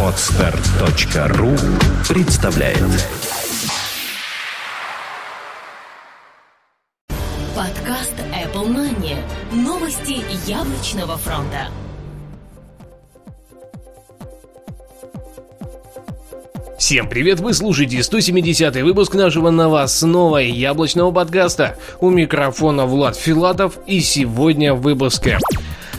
Отстар.ру представляет Подкаст Apple Money. Новости яблочного фронта. Всем привет, вы слушаете 170 выпуск нашего новостного яблочного подкаста. У микрофона Влад Филатов и сегодня в выпуске.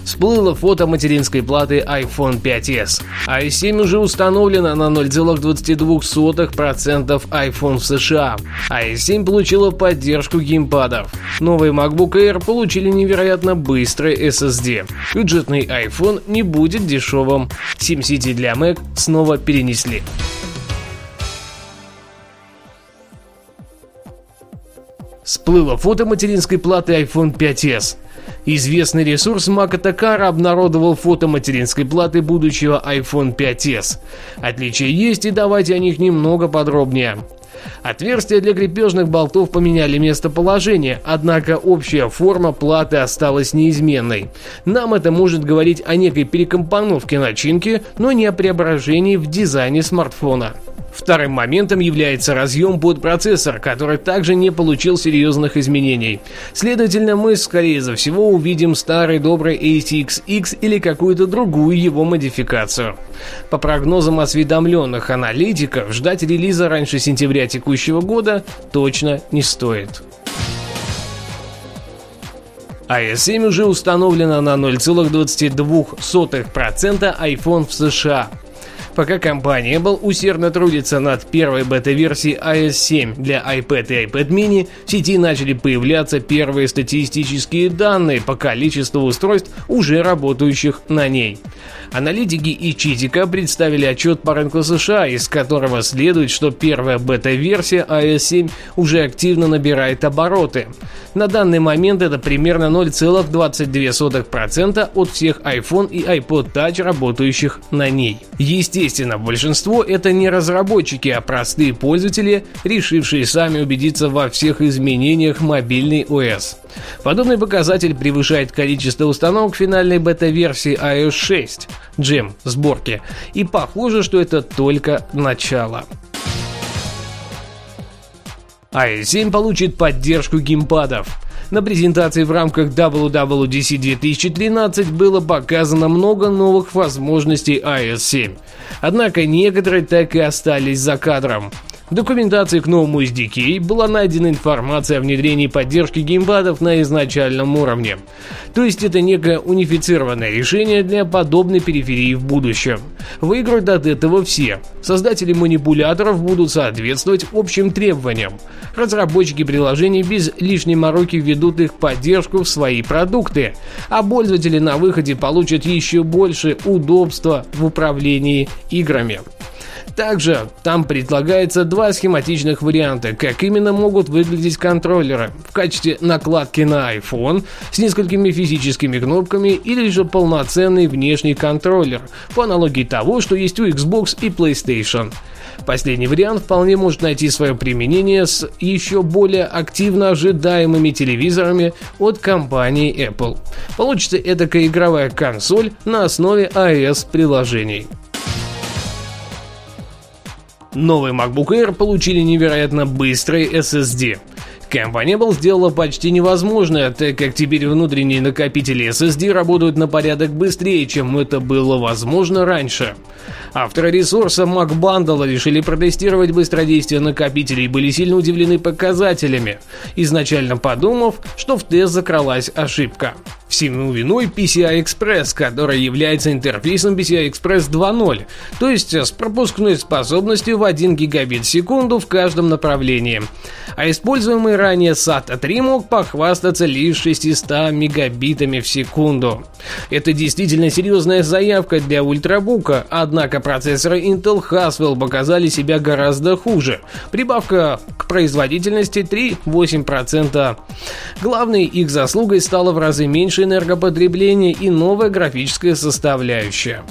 Всплыло фото материнской платы iPhone 5s. i7 уже установлена на 0,22% iPhone в США. i7 получила поддержку геймпадов. Новый MacBook Air получили невероятно быстрый SSD. Бюджетный iPhone не будет дешевым. SimCity для Mac снова перенесли. Всплыло фото материнской платы iPhone 5s. Известный ресурс Макатакара обнародовал фото материнской платы будущего iPhone 5s. Отличия есть и давайте о них немного подробнее. Отверстия для крепежных болтов поменяли местоположение, однако общая форма платы осталась неизменной. Нам это может говорить о некой перекомпоновке начинки, но не о преображении в дизайне смартфона. Вторым моментом является разъем под процессор, который также не получил серьезных изменений. Следовательно, мы, скорее всего, увидим старый добрый ATX-X или какую-то другую его модификацию. По прогнозам осведомленных аналитиков, ждать релиза раньше сентября текущего года точно не стоит. iS7 а уже установлена на 0,22% iPhone в США. Пока компания Apple усердно трудится над первой бета-версией iOS 7 для iPad и iPad mini, в сети начали появляться первые статистические данные по количеству устройств, уже работающих на ней. Аналитики и Читика представили отчет по рынку США, из которого следует, что первая бета-версия iOS 7 уже активно набирает обороты. На данный момент это примерно 0,22% от всех iPhone и iPod Touch, работающих на ней. Естественно, большинство это не разработчики, а простые пользователи, решившие сами убедиться во всех изменениях мобильной OS. Подобный показатель превышает количество установок финальной бета-версии iOS 6 джем сборки. И похоже, что это только начало. i7 получит поддержку геймпадов. На презентации в рамках WWDC 2013 было показано много новых возможностей iOS 7. Однако некоторые так и остались за кадром. В документации к новому SDK была найдена информация о внедрении поддержки геймпадов на изначальном уровне. То есть это некое унифицированное решение для подобной периферии в будущем. Выиграют от этого все. Создатели манипуляторов будут соответствовать общим требованиям. Разработчики приложений без лишней мороки введут их поддержку в свои продукты, а пользователи на выходе получат еще больше удобства в управлении играми. Также там предлагается два схематичных варианта, как именно могут выглядеть контроллеры. В качестве накладки на iPhone с несколькими физическими кнопками или же полноценный внешний контроллер, по аналогии того, что есть у Xbox и PlayStation. Последний вариант вполне может найти свое применение с еще более активно ожидаемыми телевизорами от компании Apple. Получится эдакая игровая консоль на основе iOS-приложений. Новый MacBook Air получили невероятно быстрый SSD. Компания Apple сделала почти невозможное, так как теперь внутренние накопители SSD работают на порядок быстрее, чем это было возможно раньше. Авторы ресурса MacBundle решили протестировать быстродействие накопителей и были сильно удивлены показателями, изначально подумав, что в тест закралась ошибка. Всему виной PCI Express, который является интерфейсом PCI Express 2.0, то есть с пропускной способностью в 1 гигабит в секунду в каждом направлении. А используемый ранее SATA 3 мог похвастаться лишь 600 мегабитами в секунду. Это действительно серьезная заявка для ультрабука, однако процессоры Intel Haswell показали себя гораздо хуже. Прибавка к производительности 3,8%. Главной их заслугой стало в разы меньше энергопотребление и новая графическая составляющая.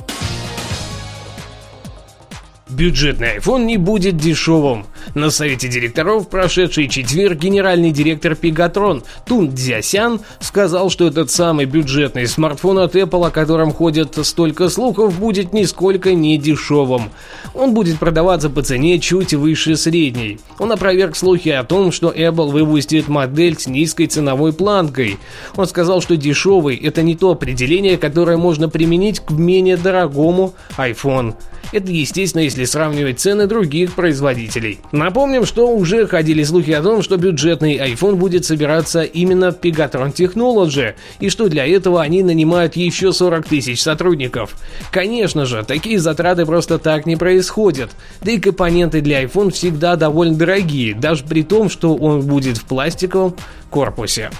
Бюджетный iPhone не будет дешевым. На совете директоров прошедший четверг генеральный директор Пегатрон Тун Дзясян сказал, что этот самый бюджетный смартфон от Apple, о котором ходят столько слухов, будет нисколько не дешевым. Он будет продаваться по цене чуть выше средней. Он опроверг слухи о том, что Apple выпустит модель с низкой ценовой планкой. Он сказал, что дешевый – это не то определение, которое можно применить к менее дорогому iPhone. Это, естественно, если сравнивать цены других производителей. Напомним, что уже ходили слухи о том, что бюджетный iPhone будет собираться именно в Pegatron Technology, и что для этого они нанимают еще 40 тысяч сотрудников. Конечно же, такие затраты просто так не происходят. Да и компоненты для iPhone всегда довольно дорогие, даже при том, что он будет в пластиковом корпусе.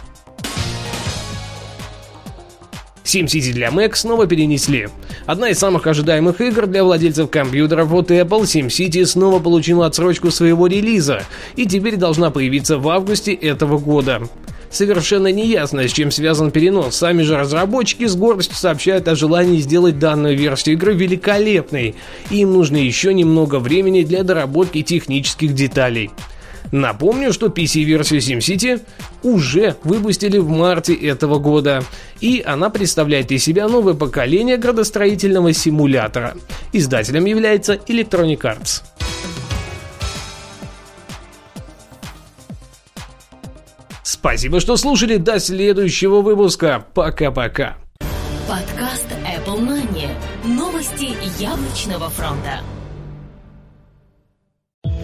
SimCity для Mac снова перенесли. Одна из самых ожидаемых игр для владельцев компьютеров от Apple, SimCity снова получила отсрочку своего релиза и теперь должна появиться в августе этого года. Совершенно неясно, с чем связан перенос. Сами же разработчики с гордостью сообщают о желании сделать данную версию игры великолепной, им нужно еще немного времени для доработки технических деталей. Напомню, что PC-версию SimCity уже выпустили в марте этого года, и она представляет из себя новое поколение градостроительного симулятора. Издателем является Electronic Arts. Спасибо, что слушали. До следующего выпуска. Пока-пока. Подкаст Apple Money. Новости яблочного фронта.